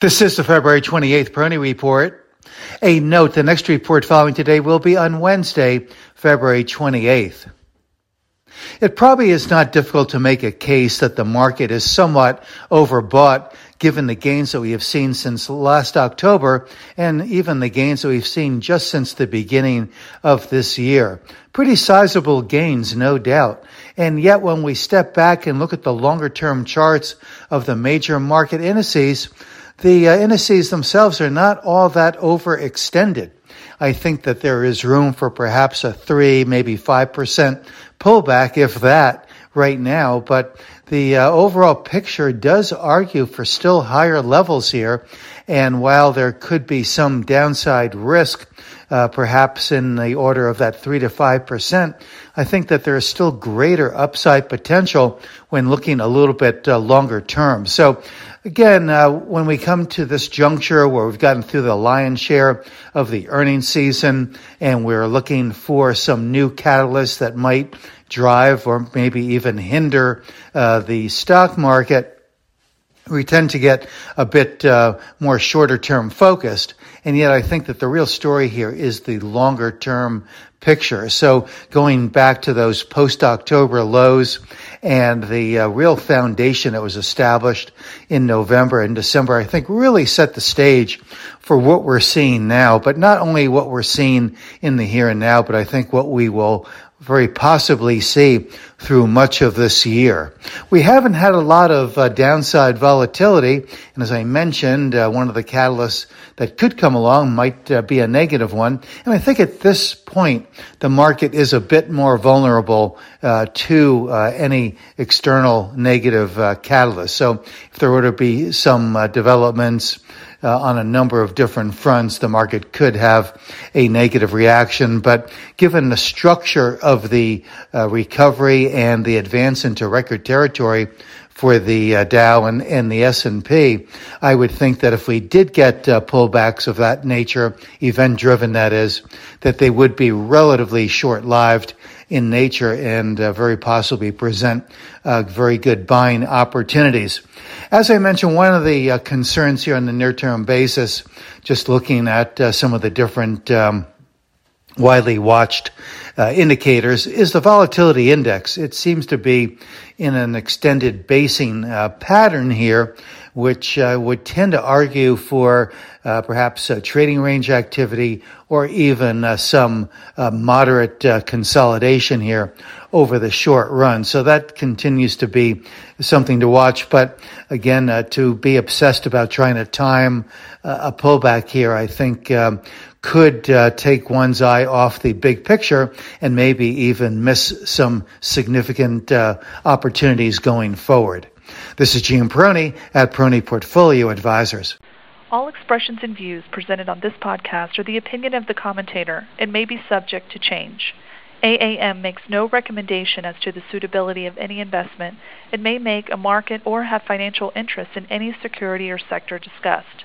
This is the February 28th Peroni Report. A note, the next report following today will be on Wednesday, February 28th. It probably is not difficult to make a case that the market is somewhat overbought given the gains that we have seen since last October and even the gains that we've seen just since the beginning of this year. Pretty sizable gains, no doubt. And yet when we step back and look at the longer term charts of the major market indices, the uh, indices themselves are not all that overextended. I think that there is room for perhaps a three, maybe five percent pullback, if that, right now. But the uh, overall picture does argue for still higher levels here. And while there could be some downside risk, uh, perhaps in the order of that three to five percent, I think that there is still greater upside potential when looking a little bit uh, longer term. So again, uh, when we come to this juncture where we've gotten through the lion's share of the earnings season and we're looking for some new catalysts that might drive or maybe even hinder uh, the stock market, we tend to get a bit uh, more shorter term focused. And yet I think that the real story here is the longer term picture. So going back to those post October lows and the uh, real foundation that was established in November and December, I think really set the stage for what we're seeing now, but not only what we're seeing in the here and now, but I think what we will very possibly see through much of this year. We haven't had a lot of uh, downside volatility, and as I mentioned, uh, one of the catalysts that could come along might uh, be a negative one. And I think at this point, the market is a bit more vulnerable uh, to uh, any external negative uh, catalyst. So if there were to be some developments, uh, on a number of different fronts, the market could have a negative reaction. But given the structure of the uh, recovery and the advance into record territory for the uh, Dow and, and the S&P, I would think that if we did get uh, pullbacks of that nature, event driven that is, that they would be relatively short lived in nature and uh, very possibly present uh, very good buying opportunities. As I mentioned, one of the uh, concerns here on the near term basis, just looking at some of the different um, widely watched uh, indicators is the volatility index. It seems to be in an extended basing uh, pattern here, which uh, would tend to argue for uh, perhaps trading range activity or even uh, some uh, moderate consolidation here over the short run. So that continues to be something to watch. But again, to be obsessed about trying to time a pullback here, I think um, could uh, take one's eye off the big picture and maybe even miss some significant uh, opportunities going forward. This is Gene Peroni at Peroni Portfolio Advisors. All expressions and views presented on this podcast are the opinion of the commentator and may be subject to change. AAM makes no recommendation as to the suitability of any investment and may make a market or have financial interest in any security or sector discussed.